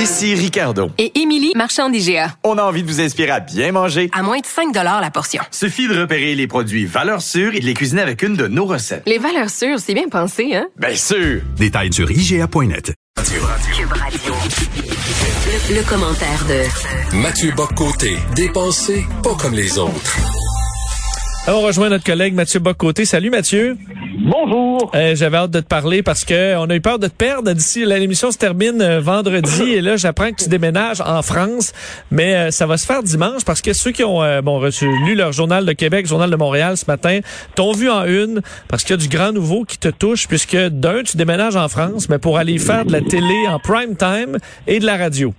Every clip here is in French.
Ici Ricardo. Et Émilie, marchand d'IGA. On a envie de vous inspirer à bien manger. À moins de 5 la portion. Suffit de repérer les produits valeurs sûres et de les cuisiner avec une de nos recettes. Les valeurs sûres, c'est bien pensé, hein? Bien sûr! Détails sur IGA.net. Cube Radio. Le, le commentaire de Mathieu Boccoté, dépensé pas comme les autres. On rejoint notre collègue Mathieu Bocoté. Salut Mathieu. Bonjour. Euh, J'avais hâte de te parler parce que on a eu peur de te perdre d'ici. L'émission se termine euh, vendredi et là, j'apprends que tu déménages en France, mais euh, ça va se faire dimanche parce que ceux qui ont euh, bon reçu, lu leur journal de Québec, journal de Montréal ce matin, t'ont vu en une parce qu'il y a du grand nouveau qui te touche puisque d'un, tu déménages en France, mais pour aller faire de la télé en prime time et de la radio.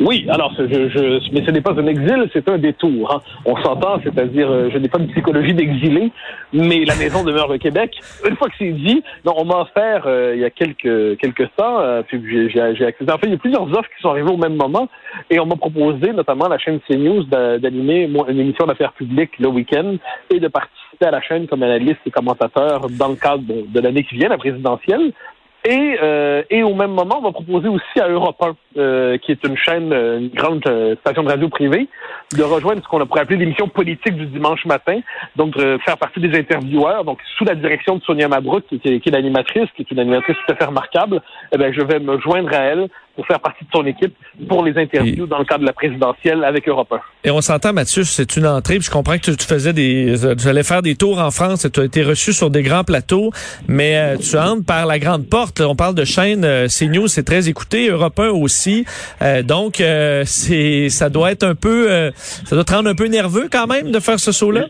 Oui, alors, je, je, mais ce n'est pas un exil, c'est un détour. Hein. On s'entend, c'est-à-dire, euh, je n'ai pas de psychologie d'exilé, mais la maison demeure le Québec. Une fois que c'est dit, non, on m'a offert euh, il y a quelques quelques temps, euh, j'ai, j'ai accès. En fait, il y a plusieurs offres qui sont arrivées au même moment, et on m'a proposé, notamment la chaîne CNews, d'animer une émission d'affaires publiques le week-end et de participer à la chaîne comme analyste et commentateur dans le cadre de l'année qui vient, la présidentielle. Et, euh, et au même moment, on va proposer aussi à Europe 1, euh, qui est une chaîne, euh, une grande station de radio privée, de rejoindre ce qu'on pourrait appeler l'émission politique du dimanche matin, donc de faire partie des intervieweurs, donc sous la direction de Sonia Mabrouk, qui, qui, est l'animatrice, qui est une animatrice tout à fait remarquable. Eh bien, je vais me joindre à elle pour faire partie de son équipe pour les interviews dans le cadre de la présidentielle avec Europe 1. Et on s'entend, Mathieu, c'est une entrée. Puis je comprends que tu, faisais des, tu allais faire des tours en France et tu as été reçu sur des grands plateaux, mais euh, tu entres par la grande porte. On parle de chaîne euh, CNews, c'est très écouté, Europe 1 aussi. Euh, donc euh, c'est, ça doit être un peu, euh, ça doit te rendre un peu nerveux quand même de faire ce saut-là?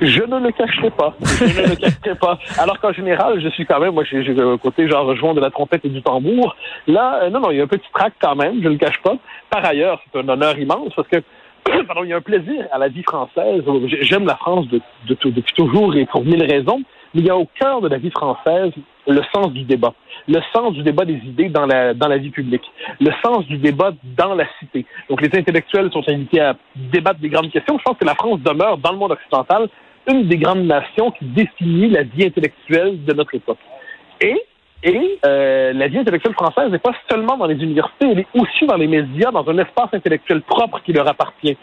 Je ne le cacherai pas. Je ne le cacherai pas. Alors qu'en général, je suis quand même, moi, j'ai un côté genre rejoint de la trompette et du tambour. Là, non, non, il y a un petit quand même, je ne le cache pas. Par ailleurs, c'est un honneur immense parce que pardon, il y a un plaisir à la vie française. J'aime la France de, de, depuis toujours et pour mille raisons, mais il y a au cœur de la vie française le sens du débat, le sens du débat des idées dans la, dans la vie publique, le sens du débat dans la cité. Donc les intellectuels sont invités à débattre des grandes questions. Je pense que la France demeure, dans le monde occidental, une des grandes nations qui définit la vie intellectuelle de notre époque. Et et euh, la vie intellectuelle française n'est pas seulement dans les universités, elle est aussi dans les médias, dans un espace intellectuel propre qui leur appartient.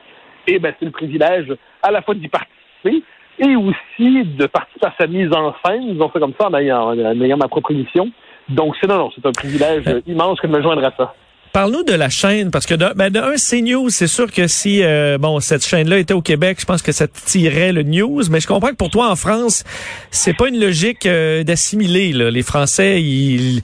Et ben, c'est le privilège à la fois d'y participer et aussi de participer à sa mise en scène, disons ça comme ça, en ayant, en ayant ma propre émission. Donc, c'est non, non, c'est un privilège euh, immense que de me joindre à ça. Parle-nous de la chaîne, parce que de, ben de un, CNews, c'est sûr que si euh, bon cette chaîne-là était au Québec, je pense que ça tirait le news, mais je comprends que pour toi en France, c'est pas une logique euh, d'assimiler. Les Français, ils,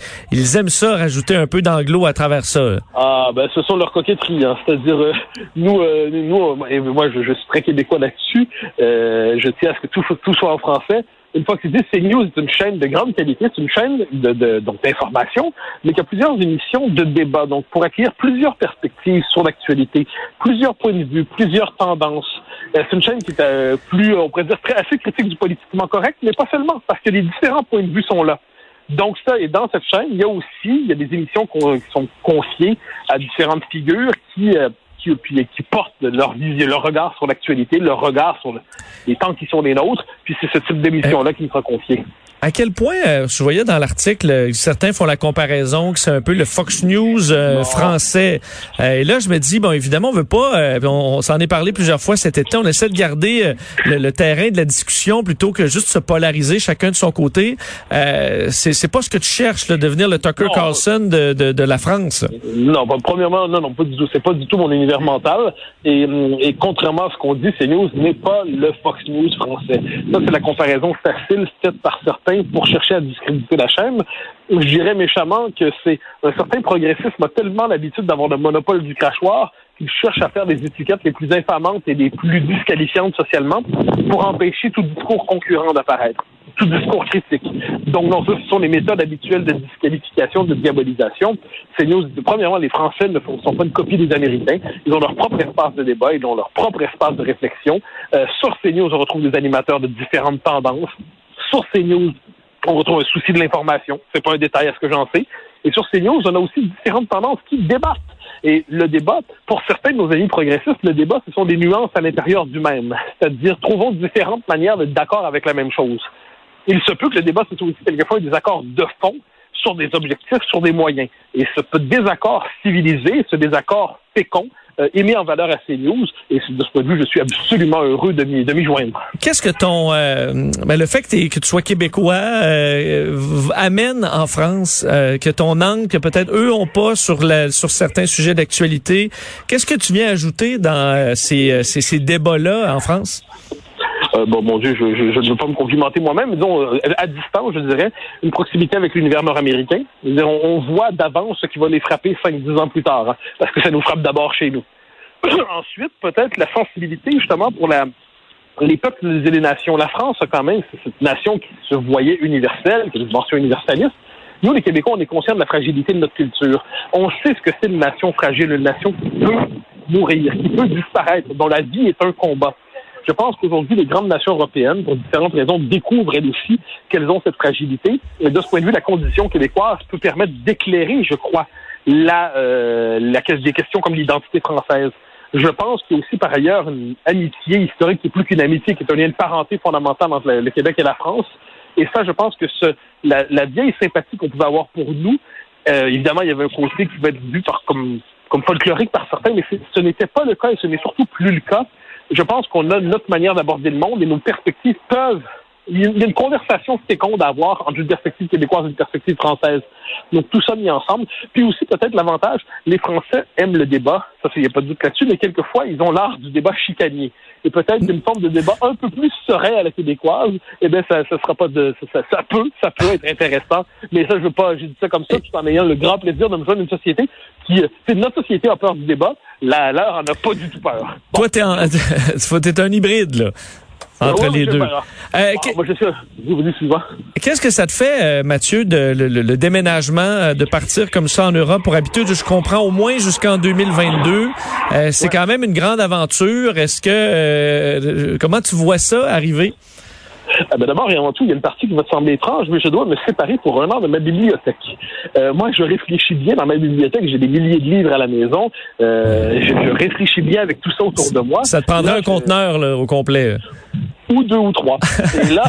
aiment ça, rajouter un peu d'anglo à travers ça. Ah ben ce sont leurs coquetteries, hein. c'est-à-dire euh, nous, nous, et moi je, suis très québécois là-dessus. je tiens à ce que tout, tout soit en français une fois que c'est dit, CNews est une chaîne de grande qualité, c'est une chaîne de, de donc d'information, mais qui a plusieurs émissions de débat, donc pour acquérir plusieurs perspectives sur l'actualité, plusieurs points de vue, plusieurs tendances. Euh, c'est une chaîne qui est euh, plus, on pourrait dire, très, assez critique du politiquement correct, mais pas seulement, parce que les différents points de vue sont là. Donc ça, et dans cette chaîne, il y a aussi, il y a des émissions qui sont confiées à différentes figures qui euh, qui, qui portent leur vision, leur regard sur l'actualité, leur regard sur les temps qui sont les nôtres. Puis c'est ce type d'émission-là qui nous sera confié. À quel point, euh, je voyais dans l'article, euh, certains font la comparaison que c'est un peu le Fox News euh, français. et là, je me dis, bon, évidemment, on veut pas, on, s'en est parlé plusieurs fois cet été, on essaie de garder le, terrain de la discussion plutôt que juste se polariser chacun de son côté. c'est, c'est pas ce que tu cherches, là, devenir le Tucker Carlson de, de, de, la France. Non, premièrement, non, non, pas du tout. C'est pas du tout mon univers mental. Et, et contrairement à ce qu'on dit, CNews n'est pas le Fox News français. Ça, c'est la comparaison facile faite par certains pour chercher à discréditer la chaîne. Je dirais méchamment que c'est un certain progressisme a tellement l'habitude d'avoir le monopole du crachoir qu'il cherche à faire des étiquettes les plus infamantes et les plus disqualifiantes socialement pour empêcher tout discours concurrent d'apparaître, tout discours critique. Donc, non, ce sont les méthodes habituelles de disqualification, de diabolisation. C'est news, premièrement, les Français ne sont pas une copie des Américains. Ils ont leur propre espace de débat, ils ont leur propre espace de réflexion. Euh, sur CNews, on retrouve des animateurs de différentes tendances. Sur CNews, on retrouve un souci de l'information. C'est pas un détail à ce que j'en sais. Et sur CNews, on a aussi différentes tendances qui débattent. Et le débat, pour certains de nos amis progressistes, le débat, ce sont des nuances à l'intérieur du même. C'est-à-dire, trouvons différentes manières d'être d'accord avec la même chose. Il se peut que le débat, ce soit aussi quelquefois des accords de fond sur des objectifs, sur des moyens. Et ce désaccord civilisé, ce désaccord fécond, euh, est mis en valeur à CNews. Et de ce point de vue, je suis absolument heureux de m'y, de m'y joindre. Qu'est-ce que ton... Euh, ben le fait que, tu sois québécois euh, amène en France, euh, que ton angle, que peut-être eux ont pas sur, la, sur certains sujets d'actualité, qu'est-ce que tu viens ajouter dans euh, ces, euh, ces, ces débats-là en France? Euh, bon, mon Dieu, je, ne veux pas me complimenter moi-même, mais disons, euh, à distance, je dirais, une proximité avec l'univers nord-américain. On, on voit d'avance ce qui va les frapper 5-10 ans plus tard, hein, parce que ça nous frappe d'abord chez nous. Ensuite, peut-être la sensibilité, justement, pour la, les peuples et les nations. La France, quand même, c'est cette nation qui se voyait universelle, qui a une dimension universaliste. Nous, les Québécois, on est conscients de la fragilité de notre culture. On sait ce que c'est une nation fragile, une nation qui peut mourir, qui peut disparaître, dont la vie est un combat. Je pense qu'aujourd'hui, les grandes nations européennes, pour différentes raisons, découvrent elles aussi qu'elles ont cette fragilité. Et de ce point de vue, la condition québécoise peut permettre d'éclairer, je crois, la, euh, la, des questions comme l'identité française. Je pense qu'il y a aussi par ailleurs une amitié historique qui est plus qu'une amitié, qui est un lien de parenté fondamental entre le, Québec et la France. Et ça, je pense que ce, la, la vieille sympathie qu'on pouvait avoir pour nous, euh, évidemment, il y avait un côté qui pouvait être vu par, comme, comme folklorique par certains, mais ce n'était pas le cas et ce n'est surtout plus le cas. Je pense qu'on a notre manière d'aborder le monde et nos perspectives peuvent. Il y a une conversation féconde à avoir entre une perspective québécoise et une perspective française. Donc tout ça mis ensemble. Puis aussi peut-être l'avantage, les Français aiment le débat, ça il n'y a pas de doute là-dessus, mais quelquefois ils ont l'art du débat chicanier. Et peut-être une forme de débat un peu plus serein à la québécoise, eh bien ça, ça sera pas de ça, ça, peut, ça peut être intéressant. Mais ça je veux pas, j'ai dit ça comme ça, tout en ayant le grand plaisir de me joindre une société qui, euh, c'est notre société a peur du débat, la leur en a pas du tout peur. Bon. Toi, t'es, t'es un hybride, là, entre les deux. Euh, je suivant. Qu'est-ce que ça te fait, euh, Mathieu, de, le, le- le déménagement, euh, de partir comme ça en Europe pour habiter, je comprends, au moins jusqu'en 2022? Euh, c'est quand même une grande aventure. Est-ce que... euh, comment tu vois ça arriver? Ah ben D'abord et avant tout, il y a une partie qui va te sembler étrange, mais je dois me séparer pour un an de ma bibliothèque. Euh, moi, je réfléchis bien dans ma bibliothèque. J'ai des milliers de livres à la maison. Euh, je, je réfléchis bien avec tout ça autour de moi. Ça te prendrait Là, un je- conteneur là, au complet. Ou deux ou trois. et là,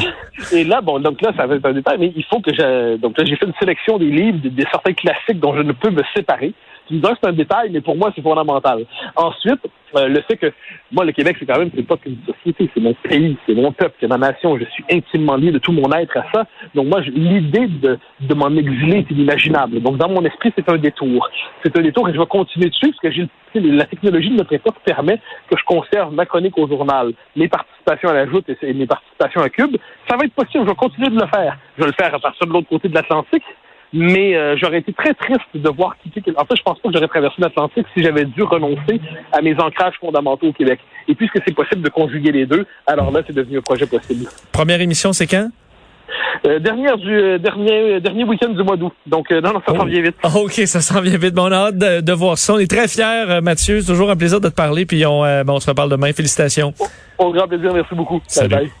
et là, bon, donc là, ça va être un détail, mais il faut que j'ai, donc là, j'ai fait une sélection des livres, de, de certains classiques dont je ne peux me séparer. Tu me c'est un détail, mais pour moi, c'est fondamental. Ensuite, euh, le fait que, moi, le Québec, c'est quand même, c'est pas qu'une société, c'est mon pays, c'est mon peuple, c'est ma nation. Je suis intimement lié de tout mon être à ça. Donc, moi, l'idée de, de m'en exiler est inimaginable. Donc, dans mon esprit, c'est un détour. C'est un détour et je vais continuer dessus parce que j'ai, la technologie de notre époque permet que je conserve ma chronique au journal, mes participations à la joute et mes participations à Cube. Ça va être possible, je vais continuer de le faire. Je vais le faire à partir de l'autre côté de l'Atlantique. Mais euh, j'aurais été très triste de voir quitter. En fait, je pense pas que j'aurais traversé l'Atlantique si j'avais dû renoncer à mes ancrages fondamentaux au Québec. Et puisque c'est possible de conjuguer les deux, alors là, c'est devenu un projet possible. Première émission, c'est quand? Euh, dernière du euh, dernier euh, dernier week-end du mois d'août. Donc euh, non, non, ça s'en vient vite. Ah, OK, ça s'en vient vite. Bon, on a hâte de, de voir ça. On est très fiers, Mathieu. C'est toujours un plaisir de te parler. Puis on, euh, bon, on se reparle demain. Félicitations. Au grand plaisir, merci beaucoup. Salut. Bye bye.